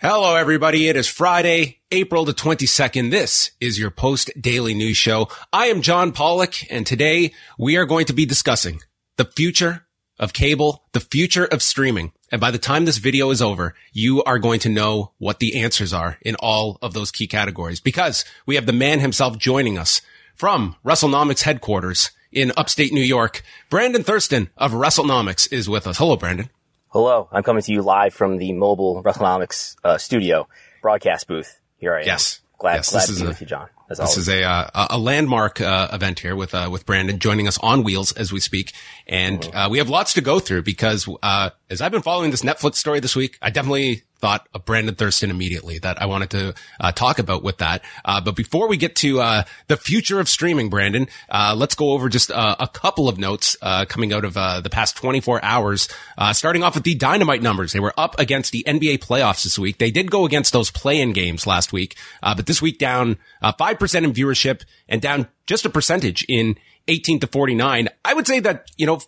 Hello, everybody. It is Friday, April the 22nd. This is your post daily news show. I am John Pollock, and today we are going to be discussing the future of cable, the future of streaming. And by the time this video is over, you are going to know what the answers are in all of those key categories because we have the man himself joining us from WrestleNomics headquarters in upstate New York. Brandon Thurston of WrestleNomics is with us. Hello, Brandon. Hello, I'm coming to you live from the mobile WrestleNomics uh, studio broadcast booth. Here I am. Yes. Glad, Yes, glad this to is be a- with you, John. As This always. is a uh, a landmark uh, event here with uh, with Brandon joining us on wheels as we speak, and Mm-hmm. uh, we have lots to go through because uh, as I've been following this Netflix story this week, I definitely thought of Brandon Thurston immediately that I wanted to uh, talk about with that. Uh, but before we get to uh, the future of streaming, Brandon, uh, let's go over just uh, a couple of notes uh, coming out of the past 24 hours. Uh, starting off with the dynamite numbers, they were up against the NBA playoffs this week. They did go against those play-in games last week, uh, but this week down five percent in viewership and down just a percentage in 18 to 49. I would say that you know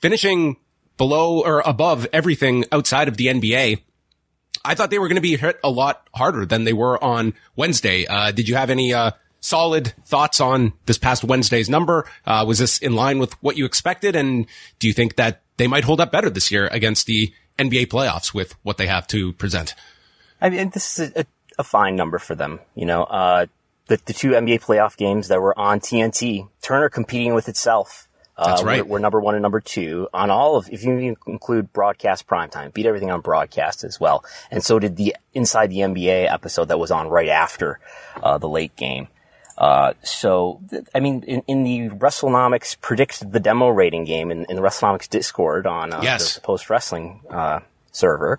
finishing below or above everything outside of the NBA. I thought they were going to be hit a lot harder than they were on Wednesday. Uh, did you have any uh, solid thoughts on this past Wednesday's number? Uh, was this in line with what you expected? And do you think that they might hold up better this year against the NBA playoffs with what they have to present? I mean, this is a, a fine number for them. You know, uh, the, the two NBA playoff games that were on TNT, Turner competing with itself. Uh, That's right. We're, we're number one and number two on all of, if you include broadcast primetime, beat everything on broadcast as well. And so did the Inside the NBA episode that was on right after, uh, the late game. Uh, so, th- I mean, in, in the WrestleNomics predict the demo rating game in, in the WrestleNomics Discord on uh, Yes. the post wrestling uh, server,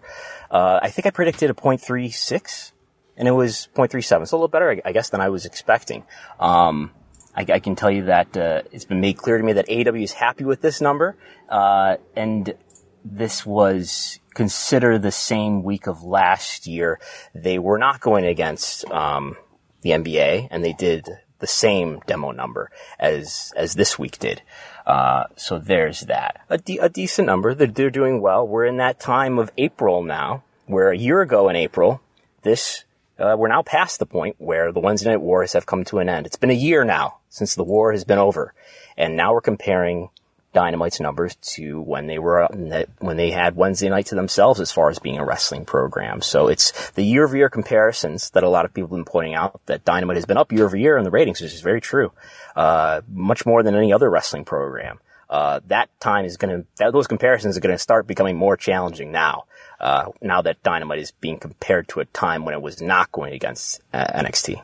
uh, I think I predicted a 0.36, and it was 0.37, so a little better, I- I guess, than I was expecting. Um, I, I can tell you that uh, it's been made clear to me that AEW is happy with this number, uh, and this was consider the same week of last year. They were not going against um, the NBA, and they did the same demo number as as this week did. Uh, so there's that. A, de- a decent number. They're, they're doing well. We're in that time of April now, where a year ago in April, this uh, we're now past the point where the Wednesday Night Wars have come to an end. It's been a year now since the war has been over, and now we're comparing Dynamite's numbers to when they were when they had Wednesday night to themselves as far as being a wrestling program. So it's the year over year comparisons that a lot of people have been pointing out that Dynamite has been up year over year in the ratings, which is very true, uh, much more than any other wrestling program. Uh, that time is going to those comparisons are going to start becoming more challenging now. Uh, now that Dynamite is being compared to a time when it was not going against uh, NXT.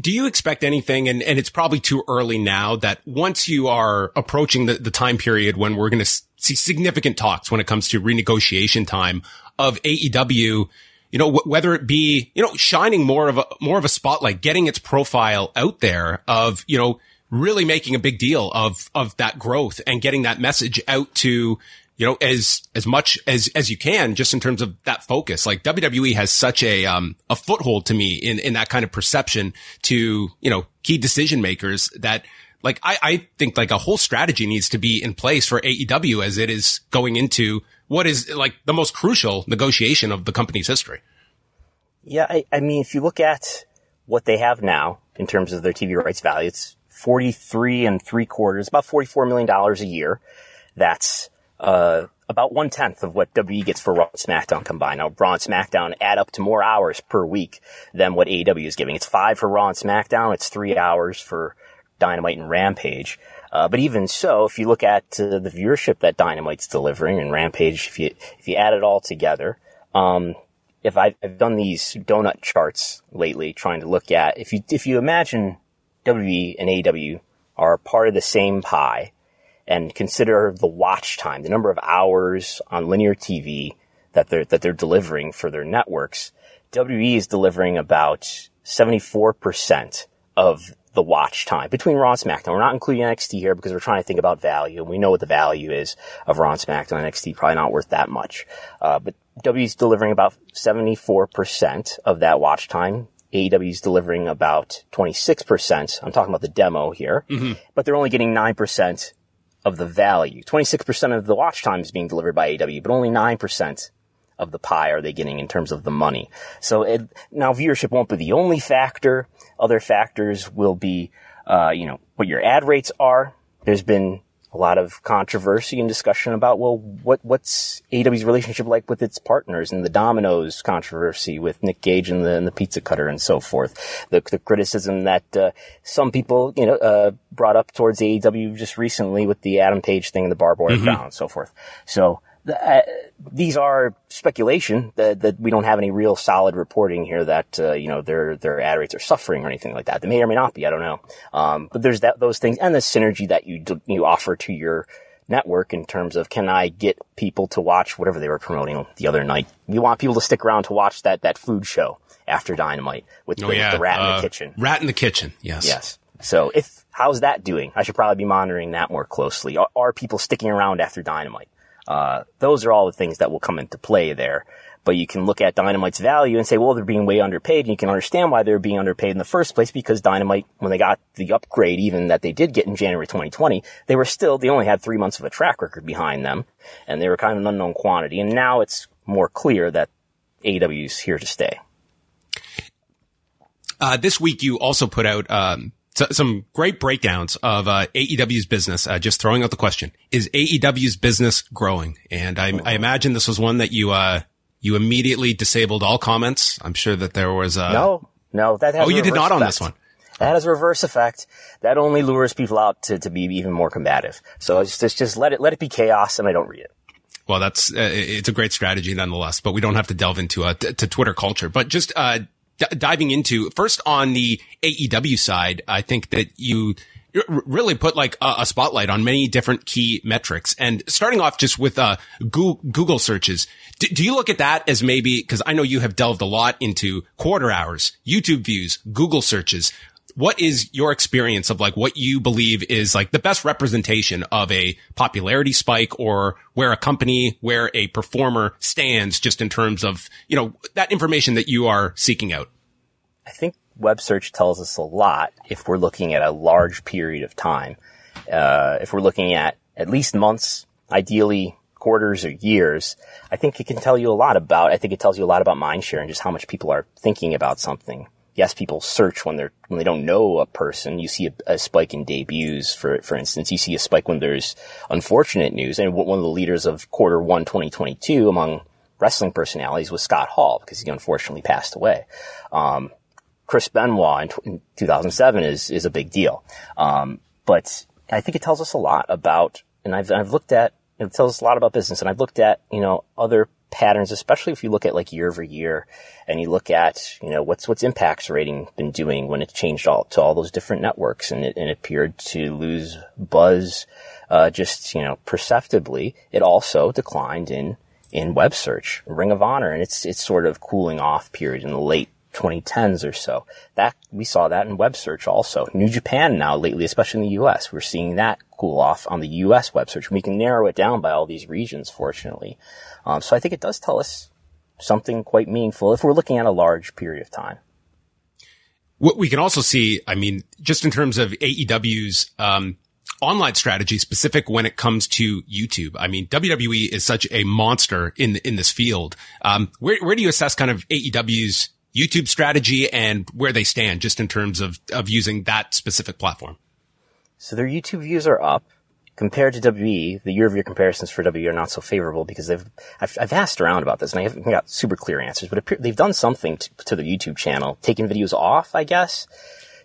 Do you expect anything, and, and it's probably too early now, that once you are approaching the, the time period when we're going to see significant talks when it comes to renegotiation time of AEW, you know, wh- whether it be, you know, shining more of a, more of a spotlight, getting its profile out there of, you know, really making a big deal of, of that growth and getting that message out to, you know, as, as much as, as you can, just in terms of that focus. Like WWE has such a, um, a foothold to me in, in that kind of perception to, you know, key decision makers that, like, I, I think like a whole strategy needs to be in place for AEW as it is going into what is like the most crucial negotiation of the company's history. Yeah, I, I mean, if you look at what they have now in terms of their TV rights value, it's 43 and three quarters, about $44 million a year. That's, uh, about one tenth of what WWE gets for Raw and SmackDown combined. Now, Raw and SmackDown add up to more hours per week than what AEW is giving. It's five for Raw and SmackDown. It's three hours for Dynamite and Rampage. Uh, but even so, if you look at uh, the viewership that Dynamite's delivering and Rampage, if you if you add it all together, um, if I've, I've done these donut charts lately, trying to look at if you if you imagine WWE and AEW are part of the same pie, and consider the watch time, the number of hours on linear TV that they're that they're delivering for their networks, WWE is delivering about seventy four percent of the watch time between Raw and SmackDown. We're not including NXT here because we're trying to think about value, and we know what the value is of Raw and SmackDown. NXT probably not worth that much, uh, but is delivering about 74% of that watch time. AEW is delivering about 26%. I'm talking about the demo here, mm-hmm. but they're only getting 9% of the value. 26% of the watch time is being delivered by AEW, but only 9% of the pie are they getting in terms of the money. So it, now viewership won't be the only factor. Other factors will be, uh, you know, what your ad rates are. There's been a lot of controversy and discussion about, well, what, what's AEW's relationship like with its partners and the Domino's controversy with Nick Gage and the, and the pizza cutter and so forth. The, the criticism that, uh, some people, you know, uh, brought up towards AEW just recently with the Adam Page thing, and the barbed wire mm-hmm. and so forth. So, uh, these are speculation that, that we don't have any real solid reporting here that uh, you know their their ad rates are suffering or anything like that. They may or may not be. I don't know. Um, but there's that those things and the synergy that you you offer to your network in terms of can I get people to watch whatever they were promoting the other night. We want people to stick around to watch that that food show after Dynamite with, oh, the, yeah. the rat uh, in the uh, kitchen. Rat in the kitchen. Yes. Yes. So if how's that doing? I should probably be monitoring that more closely. Are, are people sticking around after Dynamite? Uh, those are all the things that will come into play there. But you can look at Dynamite's value and say, well, they're being way underpaid. And you can understand why they're being underpaid in the first place because Dynamite, when they got the upgrade even that they did get in January 2020, they were still, they only had three months of a track record behind them and they were kind of an unknown quantity. And now it's more clear that AEW is here to stay. Uh, this week you also put out, um, so, some great breakdowns of uh, AEW's business. Uh, just throwing out the question: Is AEW's business growing? And I, I imagine this was one that you uh, you immediately disabled all comments. I'm sure that there was uh, no, no. That has oh, you did not effect. on this one. That has a reverse effect. That only lures people out to, to be even more combative. So just, just just let it let it be chaos, and I don't read it. Well, that's uh, it's a great strategy nonetheless, but we don't have to delve into uh, t- to Twitter culture. But just uh, d- diving into first on the AEW side, I think that you really put like a, a, spotlight on many different key metrics. And starting off just with uh, google searches do, do, you look at that as maybe because i know you have delved a lot into quarter hours youtube views google searches what is your experience of like what you believe is like the best representation of a popularity spike or where a company, where a performer stands just in terms of, you know, that information that you are seeking out? I think web search tells us a lot if we're looking at a large period of time. Uh, if we're looking at at least months, ideally quarters or years, I think it can tell you a lot about, I think it tells you a lot about mindshare and just how much people are thinking about something yes, people search when they're when they don't know a person. You see a, a, spike in debuts, for for instance. You see a spike when there's unfortunate news. And one of the leaders of quarter one 2022 among wrestling personalities was Scott Hall because he unfortunately passed away. Um, Chris Benoit in, in, 2007 is is a big deal. Um, but I think it tells us a lot about, and I've I've looked at it tells us a lot about business, and I've looked at you know other patterns, especially if you look at like year over year and you look at, you know, what's, what's Impact's rating been doing when it changed all to all those different networks and it, and it appeared to lose buzz, uh, just, you know, perceptibly. It also declined in, in web search, Ring of Honor, and it's, it's sort of cooling off period in the late 2010s or so. That we saw that in web search also. New Japan now lately, especially in the US, we're seeing that cool off on the US web search. We can narrow it down by all these regions, fortunately. Um, so I think it does tell us something quite meaningful if we're looking at a large period of time. What we can also see, I mean, just in terms of AEW's, um, online strategy specific when it comes to YouTube. I mean, WWE is such a monster in, in this field. Um, where, where do you assess kind of AEW's YouTube strategy and where they stand just in terms of, of using that specific platform? So their YouTube views are up. Compared to WWE, the year-over-year comparisons for WWE are not so favorable because they've, I've, I've asked around about this and I haven't got super clear answers, but they've done something to, to the YouTube channel, taking videos off, I guess,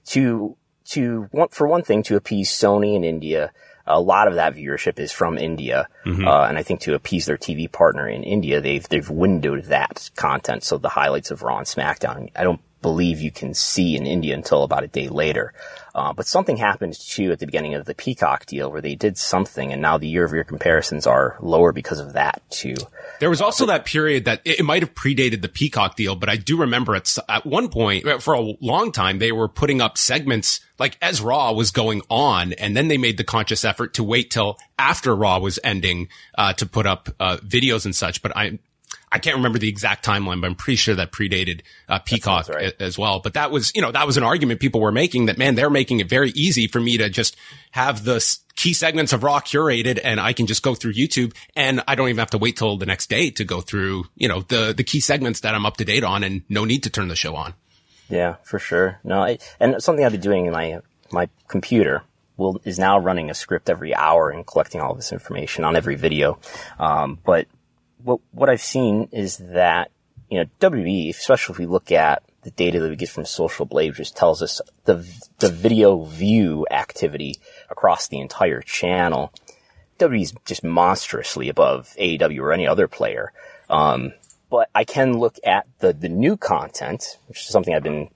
to to want, for one thing, to appease Sony in India, a lot of that viewership is from India, mm-hmm. uh, and I think to appease their TV partner in India, they've they've windowed that content. So the highlights of Raw and SmackDown, I don't believe you can see in India until about a day later. Uh, but something happened too at the beginning of the Peacock deal where they did something, and now the year-over-year comparisons are lower because of that too. There was also that period that it, it might have predated the Peacock deal, but I do remember at, at one point for a long time they were putting up segments like as Raw was going on, and then they made the conscious effort to wait till after Raw was ending uh, to put up uh, videos and such. But I I can't remember the exact timeline, but I'm pretty sure that predated uh, Peacock right. as well. But that was, you know, that was an argument people were making that, man, they're making it very easy for me to just have the key segments of Raw curated and I can just go through YouTube and I don't even have to wait till the next day to go through, you know, the, the key segments that I'm up to date on and no need to turn the show on. Yeah, for sure. No, I, and something I've been doing in my, my computer will, is now running a script every hour and collecting all this information on every video. Um, but what what I've seen is that you know WWE, especially if we look at the data that we get from Social Blade, just tells us the the video view activity across the entire channel. WWE is just monstrously above AEW or any other player. Um, but I can look at the the new content, which is something I've been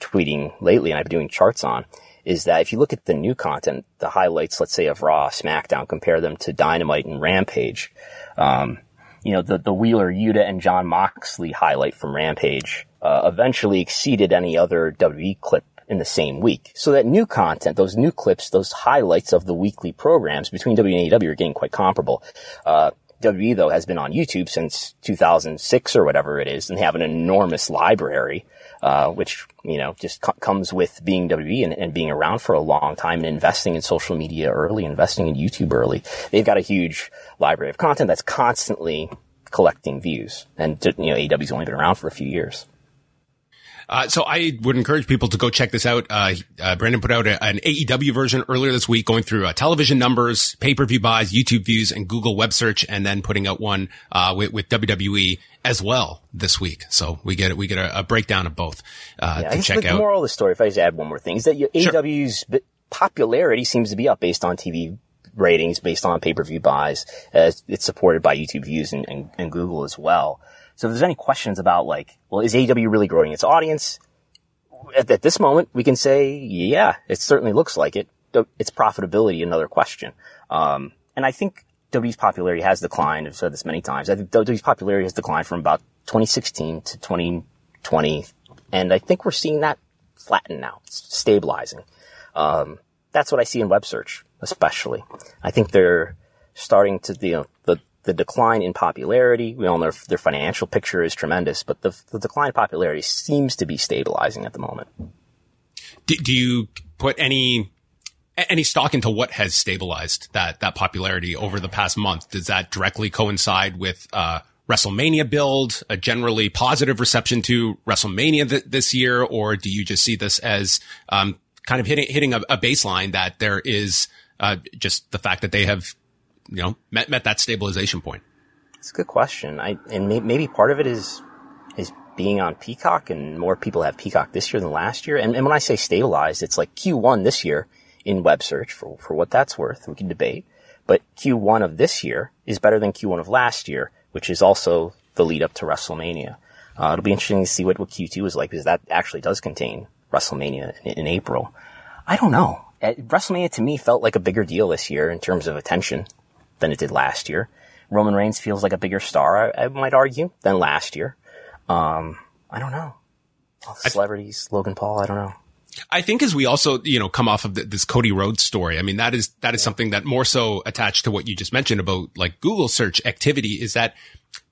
tweeting lately, and I've been doing charts on. Is that if you look at the new content, the highlights, let's say of Raw, SmackDown, compare them to Dynamite and Rampage. Um, you know, the, the Wheeler, Yuta, and Jon Moxley highlight from Rampage uh, eventually exceeded any other WWE clip in the same week. So that new content, those new clips, those highlights of the weekly programs between WWE and AEW are getting quite comparable. Uh, WWE though has been on YouTube since 2006 or whatever it is and they have an enormous library uh, which you know just co- comes with being WWE and, and, being around for a long time and investing in social media early, investing in YouTube early. They've got a huge library of content that's constantly collecting views, and you know AEW's only been around for a few years. Uh, so I would encourage people to go check this out. Uh, uh, Brandon put out a, an AEW version earlier this week, going through uh, television numbers, pay-per-view buys, YouTube views, and Google web search, and then putting out one uh, with, with, WWE as well this week. So we get we get a, a breakdown of both uh, yeah, to check the out. moral of the story, if I just add one more thing, is that your sure. AEW's popularity seems to be up based on TV ratings, based on pay-per-view buys. it's supported by YouTube views and, and, and Google as well. So if there's any questions about like, well, is AEW really growing its audience? At, at, this moment, we can say, yeah, it certainly looks like it. Its profitability, another question. Um, and I think WWE's popularity has declined. I've said this many times. I think WWE's popularity has declined from about 2016 to 2020. And I think we're seeing that flatten now. It's stabilizing. Um, that's what I see in web search, especially. I think they're starting to, you know, the, the decline in popularity, we all know their financial picture is tremendous, but the, the decline in popularity seems to be stabilizing at the moment. Do, do you put any any stock into what has stabilized that that popularity over the past month? Does that directly coincide with uh, WrestleMania build, a generally positive reception to WrestleMania th- this year, or do you just see this as um, kind of hitting hitting a, a baseline that there is uh, just the fact that they have you know, met, met that stabilization point? It's a good question. I, and may, maybe part of it is, is being on Peacock and more people have Peacock this year than last year. And, and when I say stabilized, it's like Q1 this year in web search for, for what that's worth. We can debate. But Q1 of this year is better than Q1 of last year, which is also the lead up to WrestleMania. Uh, it'll be interesting to see what, what Q2 is like because that actually does contain WrestleMania in, in April. I don't know. WrestleMania to me felt like a bigger deal this year in terms of attention than it did last year. Roman Reigns feels like a bigger star, I, I might argue, than last year. Um, I don't know. Celebrities, Logan Paul, I don't know. I think as we also, you know, come off of the, this Cody Rhodes story, I mean, that is, that is yeah. something that more so attached to what you just mentioned about like Google search activity is that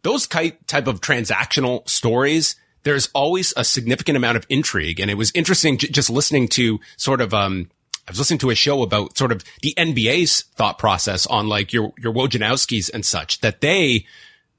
those type of transactional stories, there's always a significant amount of intrigue. And it was interesting j- just listening to sort of, um, I was listening to a show about sort of the NBA's thought process on like your, your Wojnarowskis and such that they,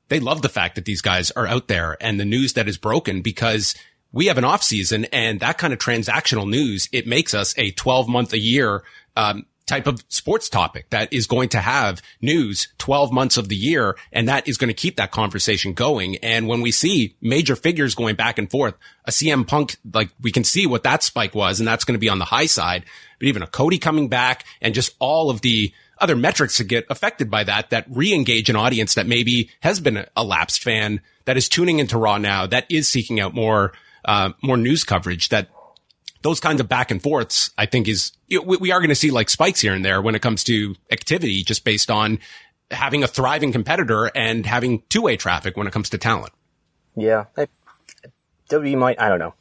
they love the fact that these guys are out there and the news that is broken because we have an off season and that kind of transactional news, it makes us a 12 month a year, um, type of sports topic that is going to have news 12 months of the year. And that is going to keep that conversation going. And when we see major figures going back and forth, a CM Punk, like we can see what that spike was, and that's going to be on the high side. But even a Cody coming back and just all of the other metrics that get affected by that, that re-engage an audience that maybe has been a lapsed fan that is tuning into Raw now, that is seeking out more, uh, more news coverage that those kinds of back and forths, I think is, we are going to see like spikes here and there when it comes to activity just based on having a thriving competitor and having two way traffic when it comes to talent. Yeah. I, W might, I don't know.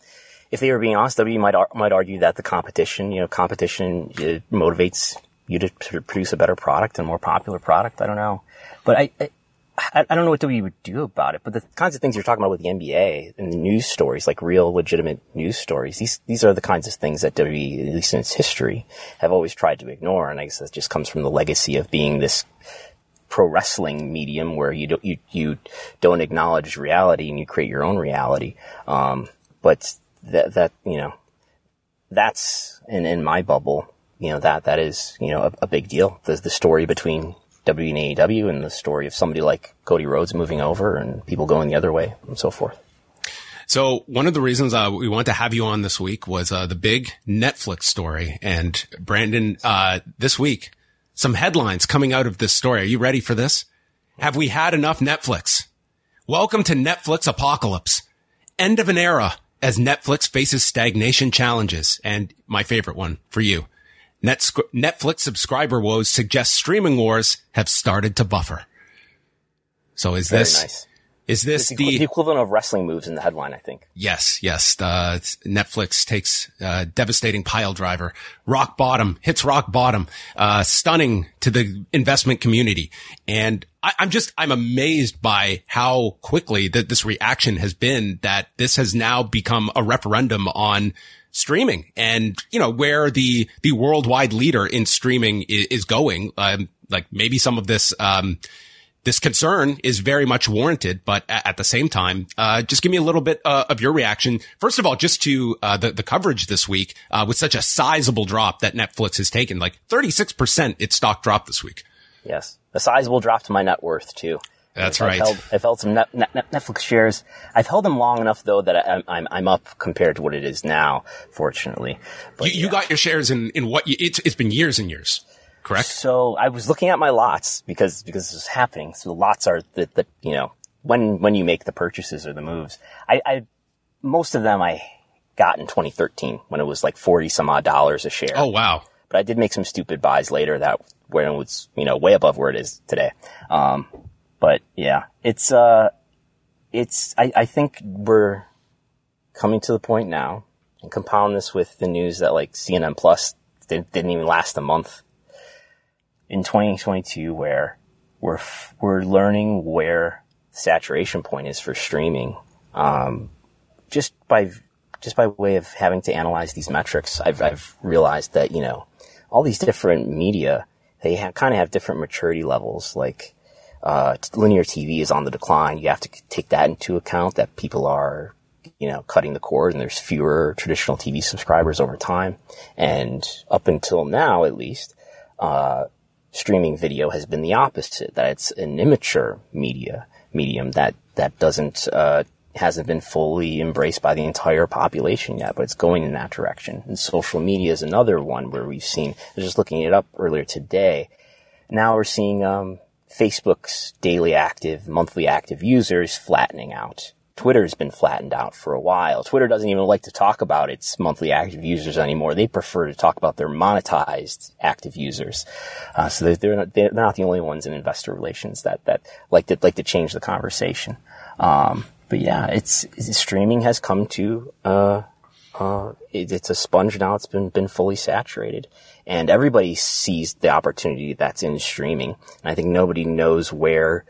If they were being honest, W might, might argue that the competition, you know, competition motivates you to, to, produce a better product and more popular product. I don't know. But I, I I, I, don't know what we would do about it, but the kinds of things you're talking about with the NBA and the news stories, like real legitimate news stories, these, these are the kinds of things that WWE, at least in its history, have always tried to ignore. And I guess that just comes from the legacy of being this pro wrestling medium where you don't, you, you don't acknowledge reality and you create your own reality. Um, but that, that, you know, that's in, in my bubble, you know, that, that is, you know, a, a big deal. The, the story between W and AEW and the story of somebody like Cody Rhodes moving over and people going the other way and so forth. So one of the reasons uh, we want to have you on this week was uh, the big Netflix story. And Brandon, uh, this week, some headlines coming out of this story. Are you ready for this? Have we had enough Netflix? Welcome to Netflix apocalypse. End of an era as Netflix faces stagnation challenges. And my favorite one for you. Netflix subscriber woes suggest streaming wars have started to buffer. So is Very this nice. is this the, the equivalent of wrestling moves in the headline? I think. yes yes uh, Netflix takes uh, devastating pile driver rock bottom hits rock bottom uh, stunning to the investment community and I, I'm just I'm amazed by how quickly that this reaction has been that this has now become a referendum on streaming and, you know, where the, the worldwide leader in streaming is, is going. Um, like maybe some of this, um, this concern is very much warranted, but at, the same time, uh, just give me a little bit uh, of your reaction. First of all, just to uh, the the coverage this week uh, with such a sizable drop that Netflix has taken, like thirty six percent, its stock dropped this week. Yes, a sizable drop to my net worth too. That's I've right. Held, I've held some net, net, Netflix shares. I've held them long enough though that I, I'm I'm up compared to what it is now. Fortunately, but, you, you got your shares in in what you, it's it's been years and years, correct? So I was looking at my lots because because this is happening. So the lots are the, the you know when when you make the purchases or the moves. I, I most of them I got in 2013 when it was like 40 some odd dollars a share. Oh wow! But I did make some stupid buys later that when it was you know way above where it is today. Um, but yeah, it's, uh, it's, I, I think we're coming to the point now and compound this with the news that like CNN Plus didn't, didn't even last a month in 2022 where we're, we're learning where saturation point is for streaming. Um, just by, just by way of having to analyze these metrics, I've, I've realized that, you know, all these different media, they kind of have different maturity levels. Like, uh, linear TV is on the decline. You have to take that into account that people are, you know, cutting the cord and there's fewer traditional TV subscribers over time. And up until now, at least, uh, streaming video has been the opposite, that it's an immature media, medium that, that doesn't, uh, hasn't been fully embraced by the entire population yet, but it's going in that direction. And social media is another one where we've seen, I was just looking it up earlier today. Now we're seeing, um, Facebook's daily active, monthly active users flattening out. Twitter's been flattened out for a while. Twitter doesn't even like to talk about its monthly active users anymore. They prefer to talk about their monetized active users. Uh, so they're not, they're not the only ones in investor relations that, that like to, like to change the conversation. Um, but yeah, it's, it's, streaming has come to, uh, uh, it, it's a sponge now. It's been, been fully saturated and everybody sees the opportunity that's in streaming. And I think nobody knows where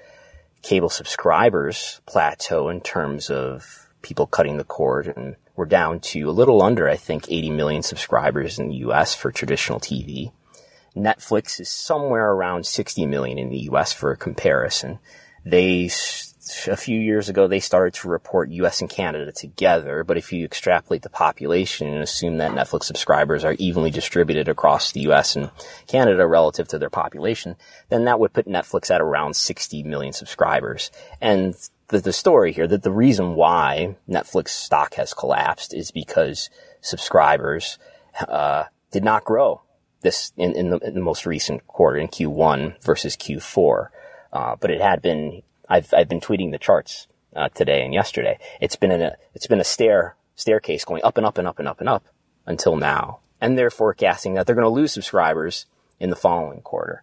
cable subscribers plateau in terms of people cutting the cord. And we're down to a little under, I think, 80 million subscribers in the US for traditional TV. Netflix is somewhere around 60 million in the US for a comparison. They a few years ago, they started to report US and Canada together. But if you extrapolate the population and assume that Netflix subscribers are evenly distributed across the US and Canada relative to their population, then that would put Netflix at around 60 million subscribers. And the, the story here, that the reason why Netflix stock has collapsed is because subscribers, uh, did not grow this in, in, the, in the most recent quarter in Q1 versus Q4. Uh, but it had been I've I've been tweeting the charts uh, today and yesterday. It's been a it's been a stair staircase going up and up and up and up and up until now, and they're forecasting that they're going to lose subscribers in the following quarter.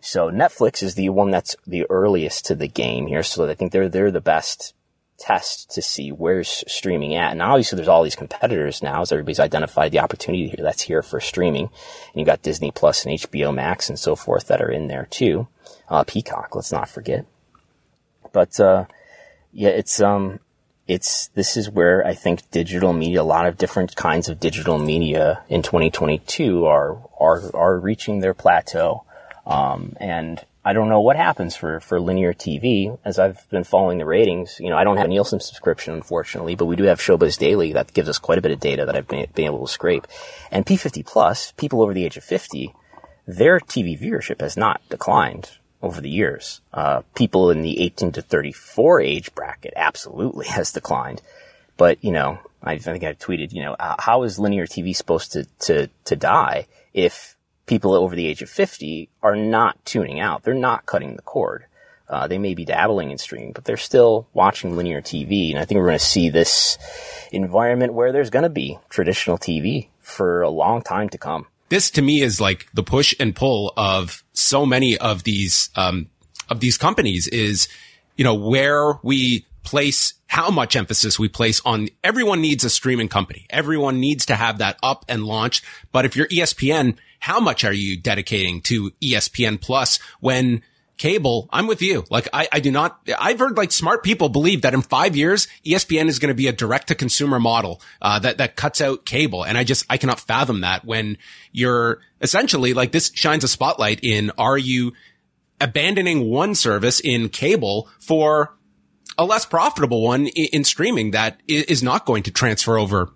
So Netflix is the one that's the earliest to the game here. So I think they're they're the best test to see where's streaming at. And obviously there's all these competitors now as everybody's identified the opportunity here that's here for streaming. And you've got Disney Plus and HBO Max and so forth that are in there too. Uh, Peacock, let's not forget. But uh, yeah, it's um, it's this is where I think digital media, a lot of different kinds of digital media in 2022 are are are reaching their plateau. Um, and I don't know what happens for, for linear TV as I've been following the ratings. You know, I don't have a Nielsen subscription, unfortunately, but we do have Showbuzz Daily that gives us quite a bit of data that I've been, been able to scrape. And P50 plus, people over the age of 50, their TV viewership has not declined over the years. Uh, people in the 18 to 34 age bracket absolutely has declined. But, you know, I think I've tweeted, you know, uh, how is linear TV supposed to, to, to die if people over the age of 50 are not tuning out? They're not cutting the cord. Uh, they may be dabbling in streaming, but they're still watching linear TV. And I think we're going to see this environment where there's going to be traditional TV for a long time to come this to me is like the push and pull of so many of these, um, of these companies is, you know, where we place how much emphasis we place on everyone needs a streaming company. Everyone needs to have that up and launched. But if you're ESPN, how much are you dedicating to ESPN plus when cable, I'm with you. Like I, I do not, I've heard like smart people believe that in five years, ESPN is going to be a direct to consumer model, uh, that, that cuts out cable. And I just, I cannot fathom that when you're essentially like this shines a spotlight in, are you abandoning one service in cable for a less profitable one in, in streaming that is not going to transfer over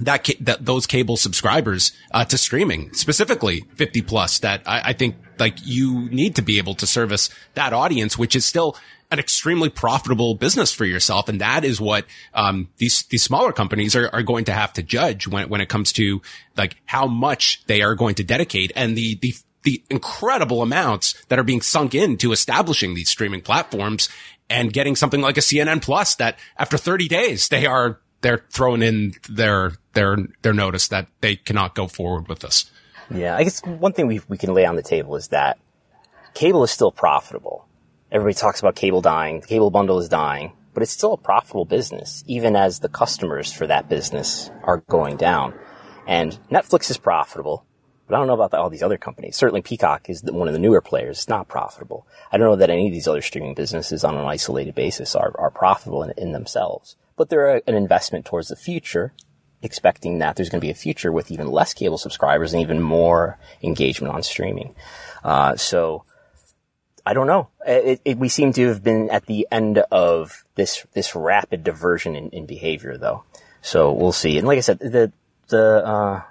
that, that those cable subscribers, uh, to streaming, specifically 50 plus that I, I think like you need to be able to service that audience, which is still an extremely profitable business for yourself. And that is what, um, these, these smaller companies are, are going to have to judge when, when it comes to like how much they are going to dedicate and the, the, the incredible amounts that are being sunk into establishing these streaming platforms and getting something like a CNN plus that after 30 days, they are, they're throwing in their, their, their notice that they cannot go forward with this. Yeah, I guess one thing we we can lay on the table is that cable is still profitable. Everybody talks about cable dying. The cable bundle is dying, but it's still a profitable business, even as the customers for that business are going down. And Netflix is profitable, but I don't know about the, all these other companies. Certainly Peacock is the, one of the newer players. It's not profitable. I don't know that any of these other streaming businesses on an isolated basis are, are profitable in, in themselves. But they're an investment towards the future expecting that there's going to be a future with even less cable subscribers and even more engagement on streaming. Uh, so I don't know. It, it, we seem to have been at the end of this this rapid diversion in, in behavior, though. So we'll see. And like I said, the the uh,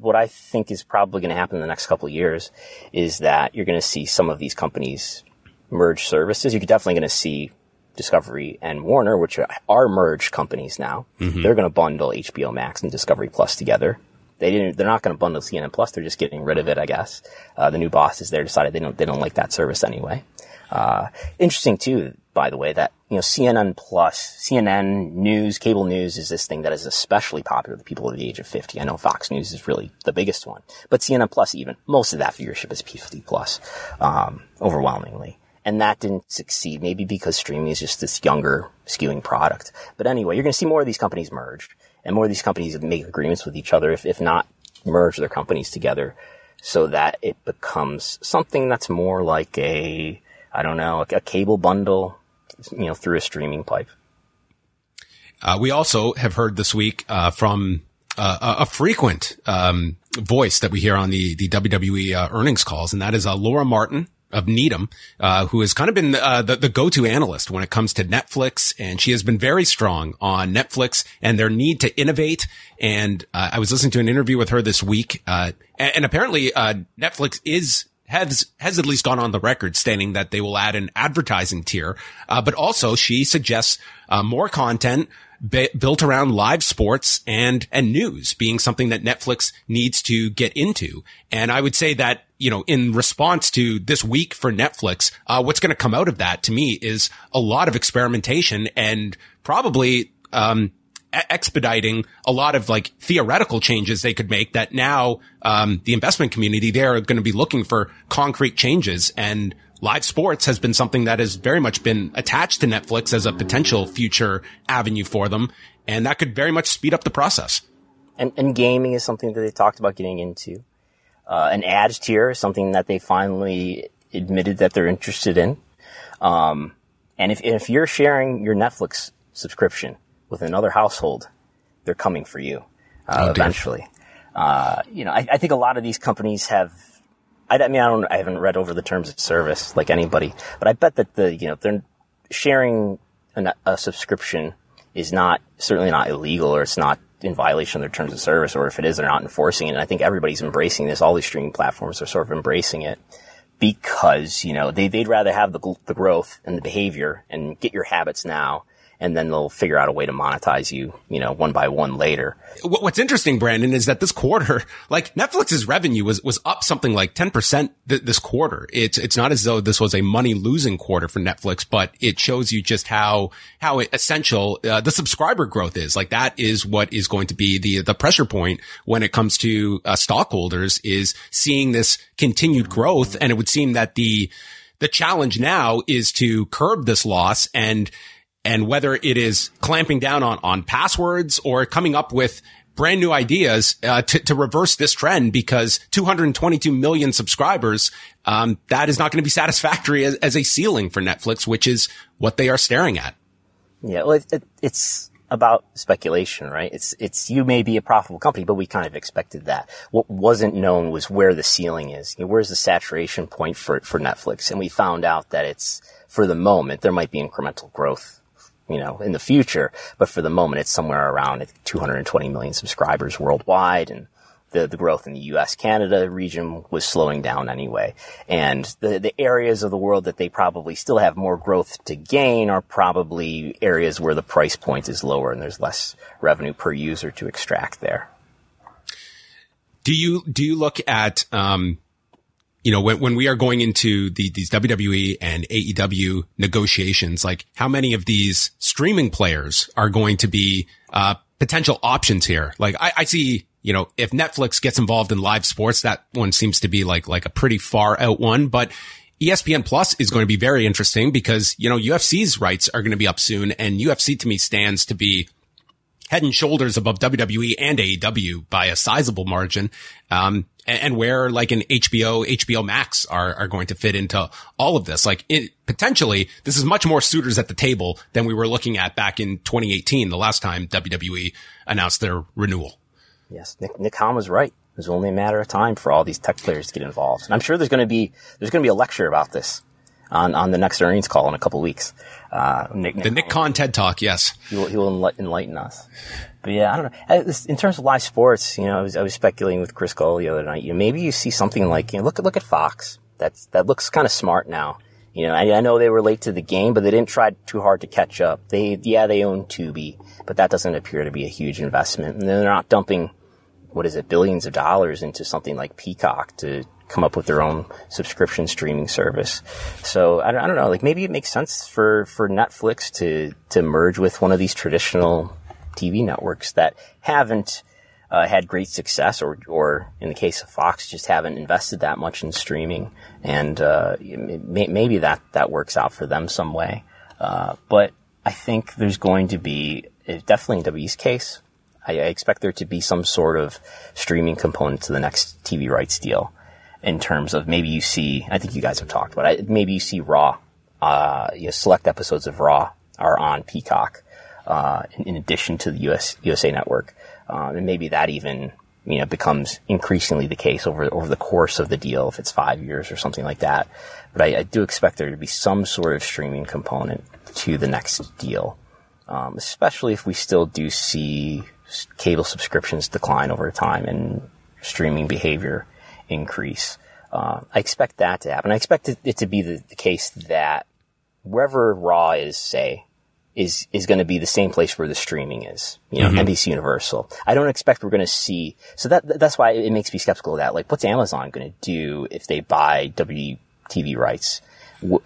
what I think is probably going to happen in the next couple of years is that you're going to see some of these companies merge services. You're definitely going to see Discovery and Warner, which are merged companies now. Mm-hmm. They're going to bundle HBO Max and Discovery Plus together. They didn't. They're not going to bundle CNN Plus. They're just getting rid of it, I guess. Uh, the new bosses there decided they don't. They don't like that service anyway. Uh, interesting too, by the way, that you know CNN Plus, CNN News, cable news is this thing that is especially popular with people of the age of 50. I know Fox News is really the biggest one, but CNN Plus even most of that viewership is P50 Plus, um, overwhelmingly and that didn't succeed. Maybe because streaming is just this younger skewing product. But anyway, you're going to see more of these companies merged and more of these companies make agreements with each other, if, if not merge their companies together so that it becomes something that's more like a, I don't know, a, cable bundle, you know, through a streaming pipe. Uh, we also have heard this week uh, from uh, a frequent um, voice that we hear on the the WWE uh, earnings calls, and that is uh, Laura Martin, of Needham, uh, who has kind of been uh, the, the go-to analyst when it comes to Netflix, and she has been very strong on Netflix and their need to innovate. And uh, I was listening to an interview with her this week, uh, and, and, apparently uh, Netflix is has has at least gone on the record stating that they will add an advertising tier, uh, but also she suggests more content built around live sports and, and news being something that Netflix needs to get into. And I would say that, you know, in response to this week for Netflix, uh, what's going to come out of that to me is a lot of experimentation and probably, um, expediting a lot of like theoretical changes they could make that now um, the investment community they're going to be looking for concrete changes and live sports has been something that has very much been attached to Netflix as a potential future avenue for them. And that could very much speed up the process. And, and gaming is something that they talked about getting into. Uh, an ads tier is something that they finally admitted that they're interested in. Um, and if, if you're sharing your Netflix subscription with another household, they're coming for you, uh, oh, eventually. Uh, you know, I, I think a lot of these companies have I, I mean, I don't, I haven't read over the terms of service like anybody, but I bet that the, you know, they're sharing an, a subscription is not, certainly not illegal or it's not in violation of their terms of service, or if it is, they're not enforcing it. And I think everybody's embracing this. All these streaming platforms are sort of embracing it because, you know, they, they'd rather have the, the growth and the behavior and get your habits now and then they'll figure out a way to monetize you, you know, one by one later. What's interesting, Brandon, is that this quarter, like Netflix's revenue was, was up something like 10% th- this quarter. It's, it's not as though this was a money losing quarter for Netflix, but it shows you just how, how essential uh, the subscriber growth is. Like that is what is going to be the, the pressure point when it comes to uh, stockholders is seeing this continued growth. And it would seem that the, the challenge now is to curb this loss and and whether it is clamping down on, on passwords or coming up with brand new ideas uh, to, to reverse this trend because 222 million subscribers, um, that is not going to be satisfactory as, as, a ceiling for Netflix, which is what they are staring at. Yeah, well, it, it, it's about speculation, right? It's it's you may be a profitable company, but we kind of expected that. What wasn't known was where the ceiling is. You know, where's the saturation point for for Netflix? And we found out that it's for the moment there might be incremental growth you know, in the future. But for the moment, it's somewhere around 220 million subscribers worldwide. And the, the growth in the US Canada region was slowing down anyway. And the, the areas of the world that they probably still have more growth to gain are probably areas where the price point is lower and there's less revenue per user to extract there. Do you, do you look at, um, you know, when, when we are going into the, these WWE and AEW negotiations, like how many of these streaming players are going to be, uh, potential options here? Like I, I see, you know, if Netflix gets involved in live sports, that one seems to be like, like a pretty far out one, but ESPN Plus is going to be very interesting because, you know, UFC's rights are going to be up soon and UFC to me stands to be head and shoulders above WWE and AEW by a sizable margin. Um, and, and where like an HBO, HBO Max are, are going to fit into all of this. Like it, potentially, this is much more suitors at the table than we were looking at back in 2018, the last time WWE announced their renewal. Yes, Nick, Nick Khan was right. It was only a matter of time for all these tech players to get involved. And I'm sure there's going to be, there's going to be a lecture about this on, on the next earnings call in a couple weeks. Uh, Nick, Nick the Nick Khan TED Talk, yes. He will, he will enlighten us. But yeah, I don't know. In terms of live sports, you know, I was, I was speculating with Chris Gullo the other night. You know, maybe you see something like, you know, look at look at Fox. That's that looks kind of smart now. You know, I, I, know they were late to the game, but they didn't try too hard to catch up. They, yeah, they own Tubi, but that doesn't appear to be a huge investment, and they're not dumping, what is it, billions of dollars into something like Peacock to come up with their own subscription streaming service. So I don't, I don't know, like maybe it makes sense for for Netflix to to merge with one of these traditional TV networks that haven't uh, had great success, or, or in the case of Fox, just haven't invested that much in streaming, and uh, may, maybe that that works out for them some way. Uh, but I think there's going to be definitely in W's case. I, I, expect there to be some sort of streaming component to the next TV rights deal, in terms of maybe you see. I think you guys have talked about it. Maybe you see Raw. Uh, you know, select episodes of Raw are on Peacock uh, in, in, addition to the US USA Network, um, and maybe that even you know, becomes increasingly the case over, over the course of the deal, if it's five years or something like that. But I, I do expect there to be some sort of streaming component to the next deal. Um, especially if we still do see cable subscriptions decline over time and streaming behavior increase. Uh, I expect that to happen. I expect it, it to be the, the, case that wherever Raw is, say, is is going to be the same place where the streaming is. You know, mm-hmm. NBC Universal. I don't expect we're going to see. So that that's why it makes me skeptical of that. Like, what's Amazon going to do if they buy WTV rights?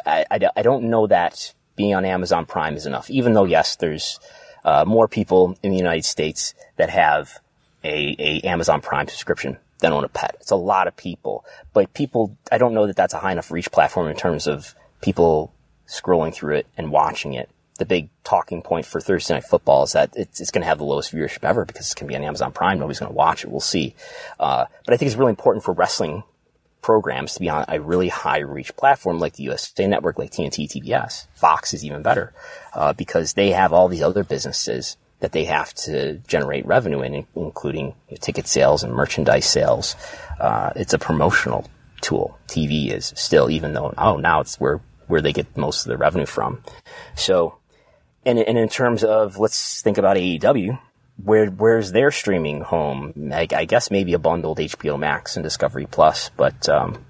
I, I, I, don't know that being on Amazon Prime is enough. Even though yes, there's uh, more people in the United States that have a, a Amazon Prime subscription than own a pet. It's a lot of people, but people. I don't know that that's a high enough reach platform in terms of people scrolling through it and watching it the big talking point for Thursday Night Football is that it's, it's going to have the lowest viewership ever because it's going to be on Amazon Prime. Nobody's going to watch it. We'll see. Uh, but I think it's really important for wrestling programs to be on a really high reach platform like the USA Network, like TNT, TBS. Fox is even better uh, because they have all these other businesses that they have to generate revenue in, including ticket sales and merchandise sales. Uh, it's a promotional tool. TV is still, even though oh now it's where where they get most of the revenue from. So and, and in terms of, let's think about AEW, where, where's their streaming home? I, I guess maybe a bundled HBO Max and Discovery Plus, but, um,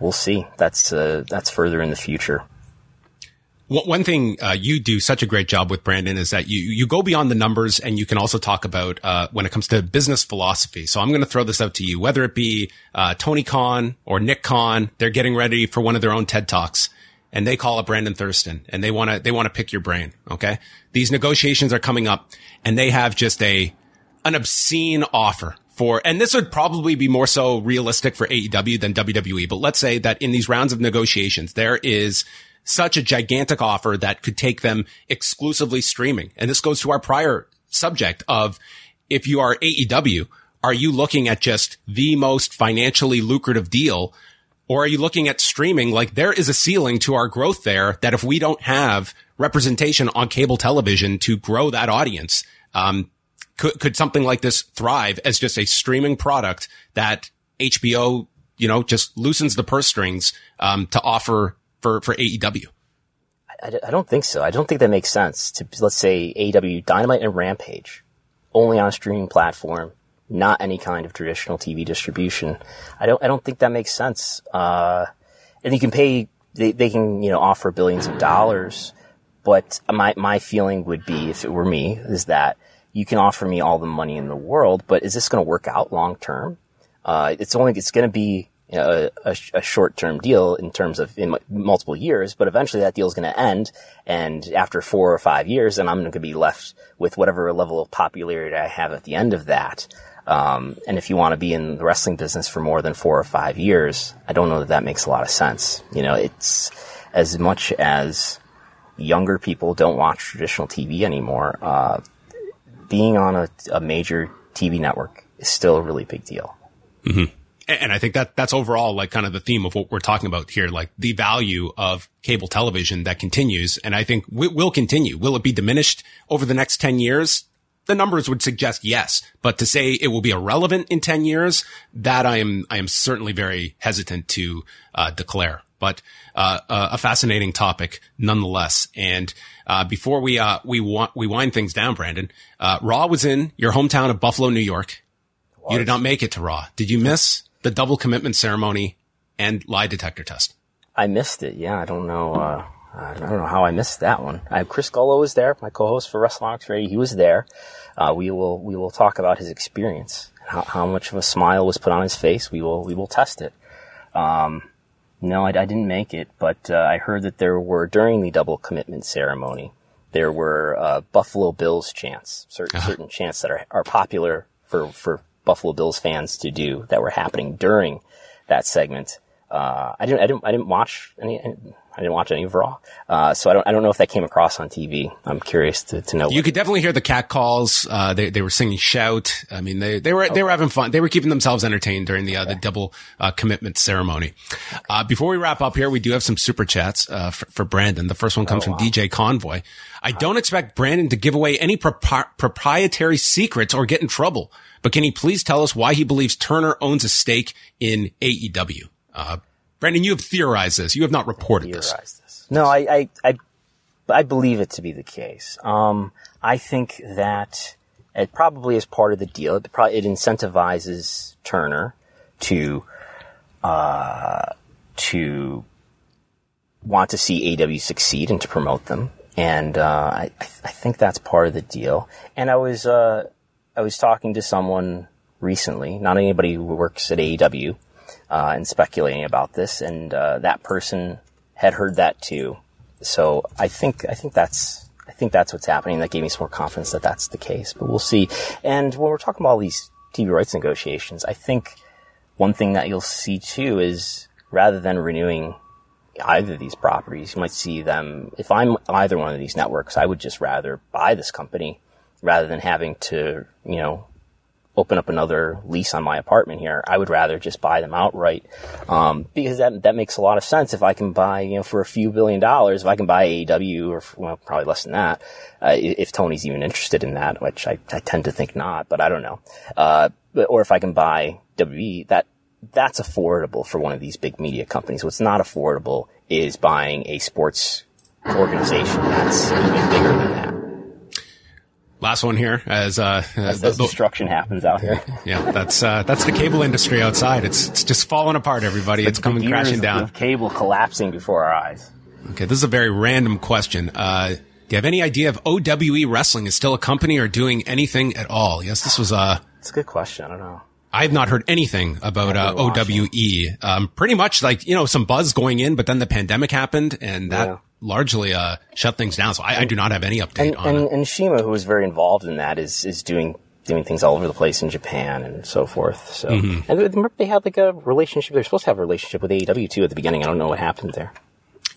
we'll see. That's, uh, that's further in the future. One thing uh, you do such a great job with, Brandon, is that you you go beyond the numbers, and you can also talk about uh, when it comes to business philosophy. So I'm going to throw this out to you, whether it be uh, Tony Khan or Nick Khan, they're getting ready for one of their own TED talks and they call up Brandon Thurston and they want to, they want to pick your brain. Okay. These negotiations are coming up and they have just a, an obscene offer for, and this would probably be more so realistic for AEW than WWE. But let's say that in these rounds of negotiations, there is such a gigantic offer that could take them exclusively streaming. And this goes to our prior subject of if you are AEW, are you looking at just the most financially lucrative deal or are you looking at streaming? Like there is a ceiling to our growth there that if we don't have representation on cable television to grow that audience, um, could, could something like this thrive as just a streaming product that HBO, you know, just loosens the purse strings, um, to offer for, for AEW? I, I don't think so. I don't think that makes sense to, let's say AEW Dynamite and Rampage only on a streaming platform not any kind of traditional TV distribution. I don't, I don't think that makes sense. Uh, and you can pay, they, they can, you know, offer billions of dollars, but my, my feeling would be, if it were me, is that you can offer me all the money in the world, but is this going to work out long term? Uh, it's only, it's going to be you know, a, a, a short-term deal in terms of in multiple years, but eventually that deal is going to end. And after four or five years, then I'm going to be left with whatever level of popularity I have at the end of that. Um, and if you want to be in the wrestling business for more than four or five years, I don't know that that makes a lot of sense. You know, it's as much as younger people don't watch traditional TV anymore. Uh, being on a, a, major TV network is still a really big deal. Mm-hmm. And I think that that's overall like kind of the theme of what we're talking about here, like the value of cable television that continues. And I think w- will continue. Will it be diminished over the next 10 years? the numbers would suggest yes, but to say it will be irrelevant in 10 years, that I am, I am certainly very hesitant to, uh, declare, but, uh, uh, a fascinating topic nonetheless. And, uh, before we, uh, we want, we wind things down, Brandon, uh, Raw was in your hometown of Buffalo, New York. You did not make it to Raw. Did you miss the double commitment ceremony and lie detector test? I missed it. Yeah. I don't know. I don't know how I missed that one. I, Chris Gullo was there, my co-host for WrestleNomics Radio. He was there. Uh, we will we will talk about his experience, how, how, much of a smile was put on his face. We will we will test it. Um, no, I, I, didn't make it, but uh, I heard that there were during the double commitment ceremony there were uh, Buffalo Bills chants, certain, uh-huh. certain chants that are, are popular for for Buffalo Bills fans to do that were happening during that segment. Uh, I didn't, I didn't, I didn't watch any, I didn't watch any of Raw, uh, so I don't, I don't know if that came across on TV. I'm curious to, to know. You could definitely hear the cat calls. Uh, they they were singing "Shout." I mean, they they were okay. they were having fun. They were keeping themselves entertained during the uh, the double uh, commitment ceremony. Uh, before we wrap up here, we do have some super chats uh, for, for, Brandon. The first one comes oh, wow. from DJ Convoy. I don't expect Brandon to give away any proprietary secrets or get in trouble, but can he please tell us why he believes Turner owns a stake in AEW? Uh, Brandon, you have theorized this. You have not reported this. this. No, I, I, I, I, believe it to be the case. Um, I think that it probably is part of the deal. It, probably, it incentivizes Turner to, uh, to want to see AEW succeed and to promote them. And, uh, I, I think that's part of the deal. And I was, uh, I was talking to someone recently, not anybody who works at AEW, uh, and speculating about this, and uh, that person had heard that too. So I think I think that's I think that's what's happening. That gave me some more confidence that that's the case. But we'll see. And when we're talking about all these TV rights negotiations, I think one thing that you'll see too is rather than renewing either of these properties, you might see them. If I'm either one of these networks, I would just rather buy this company rather than having to, you know, open up another lease on my apartment here. I would rather just buy them outright, um, because that that makes a lot of sense. If I can buy, you know, for a few billion dollars, if I can buy AEW or well, probably less than that, uh, if Tony's even interested in that, which I, I tend to think not, but I don't know. Uh, or if I can buy WWE, that that's affordable for one of these big media companies. What's not affordable is buying a sports organization that's even bigger than that. Last one here, as uh, as, the, destruction happens out here. Yeah, that's uh, that's the cable industry outside. It's it's just falling apart. Everybody, it's, it's coming crashing down. Of cable collapsing before our eyes. Okay, this is a very random question. Uh, do you have any idea if OWE Wrestling is still a company or doing anything at all? Yes, this was uh It's a good question. I don't know. I've not heard anything about uh, OWE. Um, pretty much like you know some buzz going in, but then the pandemic happened, and that yeah largely uh, shut things down. So I, I, do not have any update and, on and, it. And CIMA, who was very involved in that, is is doing doing things all over the place in Japan and so forth. So mm-hmm. and they had like a relationship. They're supposed to have a relationship with AEW too at the beginning. I don't know what happened there.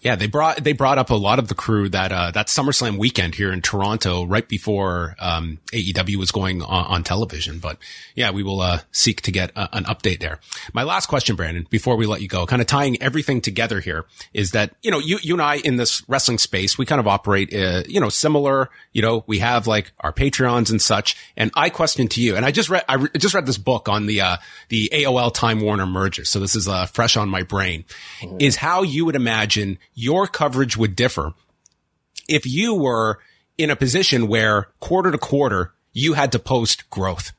Yeah, they brought they brought up a lot of the crew that uh, that SummerSlam weekend here in Toronto right before um, AEW was going on, on, television. But yeah, we will uh, seek to get a, an update there. My last question, Brandon, before we let you go, kind of tying everything together here, is that you know you you and I in this wrestling space, we kind of operate uh, you know similar. You know, we have like our Patreons and such. And I question to you, and I just read I re- just read this book on the uh, the AOL Time Warner merger, so this is uh, fresh on my brain. Mm-hmm. Is how you would imagine your coverage would differ if you were in a position where quarter to quarter you had to post growth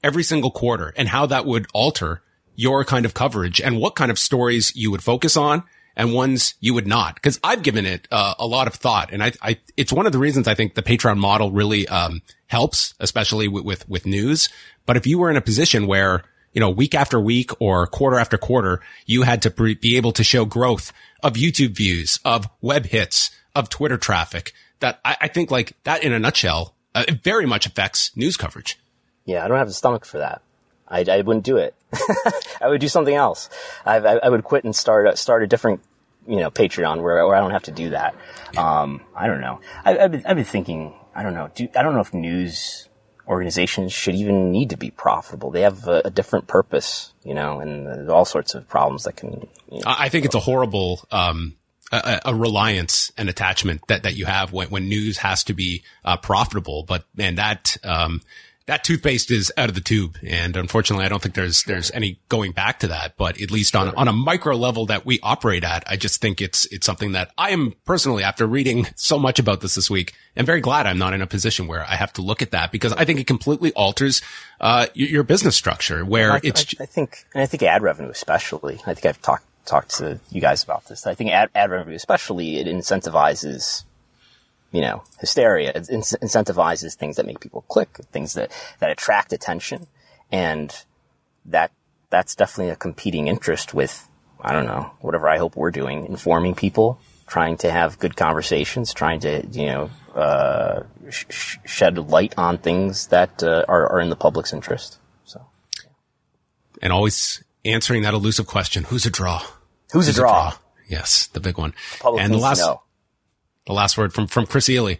every single quarter and how that would alter your kind of coverage and what kind of stories you would focus on and ones you would not. Cause I've given it uh, a lot of thought and I, I, it's one of the reasons I think the Patreon model really, um, helps, especially with, with, with news. But if you were in a position where, you know, week after week or quarter after quarter, you had to be able to show growth of YouTube views, of web hits, of Twitter traffic. That I, I think like that in a nutshell, uh, it very much affects news coverage. Yeah, I don't have the stomach for that. I, I wouldn't do it. I would do something else. I, I, I, would quit and start a, start a different, you know, Patreon where, where I don't have to do that. Um, I don't know. I, have been, I've been thinking, I don't know. Do, I don't know if news organizations should even need to be profitable. They have a, a different purpose, you know, and all sorts of problems that can. You know, I think it's a horrible, um, a, a, reliance and attachment that, that you have when, when news has to be uh, profitable. But man, that um, that toothpaste is out of the tube. And unfortunately, I don't think there's, there's any going back to that, but at least on, on a micro level that we operate at, I just think it's, it's something that I am personally, after reading so much about this this week, I'm very glad I'm not in a position where I have to look at that because I think it completely alters, uh, your, your business structure where I, it's. I, I think, and I think ad revenue especially, I think I've talked, talked to you guys about this. I think ad, ad revenue especially, it incentivizes you know, hysteria. It incentivizes things that make people click, things that, that attract attention. And that, that's definitely a competing interest with, I don't know, whatever I hope we're doing, informing people, trying to have good conversations, trying to, you know, uh, sh- shed light on things that uh, are, are in the public's interest. So, yeah. and always answering that elusive question: Who's a draw? Who's, Who's a, draw? a, draw? Yes, the big one. Public and the last, the last word from from Chris Ely.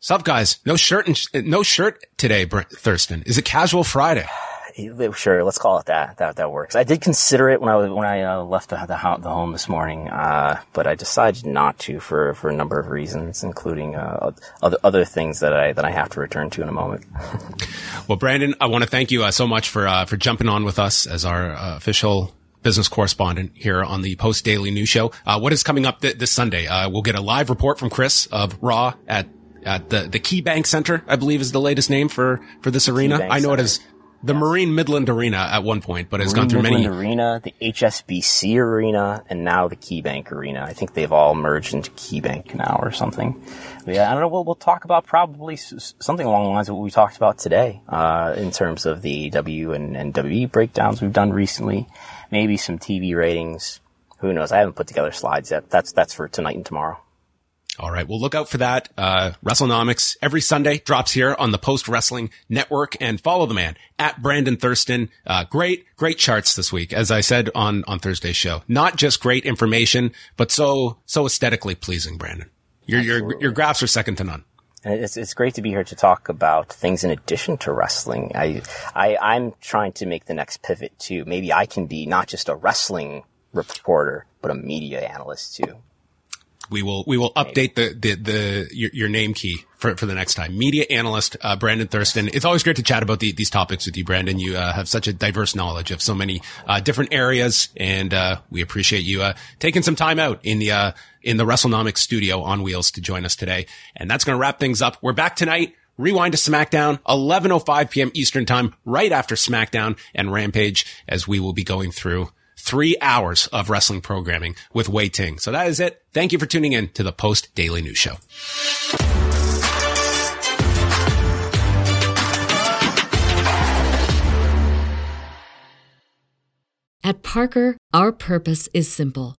Sup, guys? No shirt and no shirt today, Thurston. Is it Casual Friday? Sure, let's call it that. That that works. I did consider it when I was, when I uh, left the, the, the home this morning, uh, but I decided not to for for a number of reasons, including uh, other other things that I that I have to return to in a moment. well, Brandon, I want to thank you uh, so much for uh, for jumping on with us as our uh, official business correspondent here on the Post Daily News Show. what is coming up th- this Sunday? we'll get a live report from Chris of Raw at at the the KeyBank Center, I believe is the latest name for for this arena. I know Center. it as the yes. Marine Midland Arena at one point, but it's Marine gone through Midland many. Arena, the HSBC Arena, and now the KeyBank Arena. I think they've all merged into KeyBank now or something. But yeah, I don't know. We'll, we'll talk about probably something along the lines of what we talked about today, uh, in terms of the W and, and WWE breakdowns we've done recently. Maybe some TV ratings. Who knows? I haven't put together slides yet. That's that's for tonight and tomorrow. All right. Well, look out for that. Uh, WrestleNomics every Sunday drops here on the Post Wrestling Network and follow the man at Brandon Thurston. Uh, great, great charts this week. As I said on, on Thursday's show, not just great information, but so, so aesthetically pleasing, Brandon. Your, your, your graphs are second to none. And it's, it's great to be here to talk about things in addition to wrestling. I, I, I'm trying to make the next pivot too. Maybe I can be not just a wrestling reporter, but a media analyst too. We will we will update the the the your, your name key for for the next time. Media analyst uh, Brandon Thurston. It's always great to chat about the, these topics with you, Brandon. You uh, have such a diverse knowledge of so many uh, different areas, and uh, we appreciate you uh, taking some time out in the uh, in the WrestleNomics studio on wheels to join us today. And that's going to wrap things up. We're back tonight. Rewind to SmackDown, 11:05 p.m. Eastern Time, right after SmackDown and Rampage, as we will be going through three hours of wrestling programming with Wai Ting. So that is it. Thank you for tuning in to the Post Daily News Show. At Parker, our purpose is simple.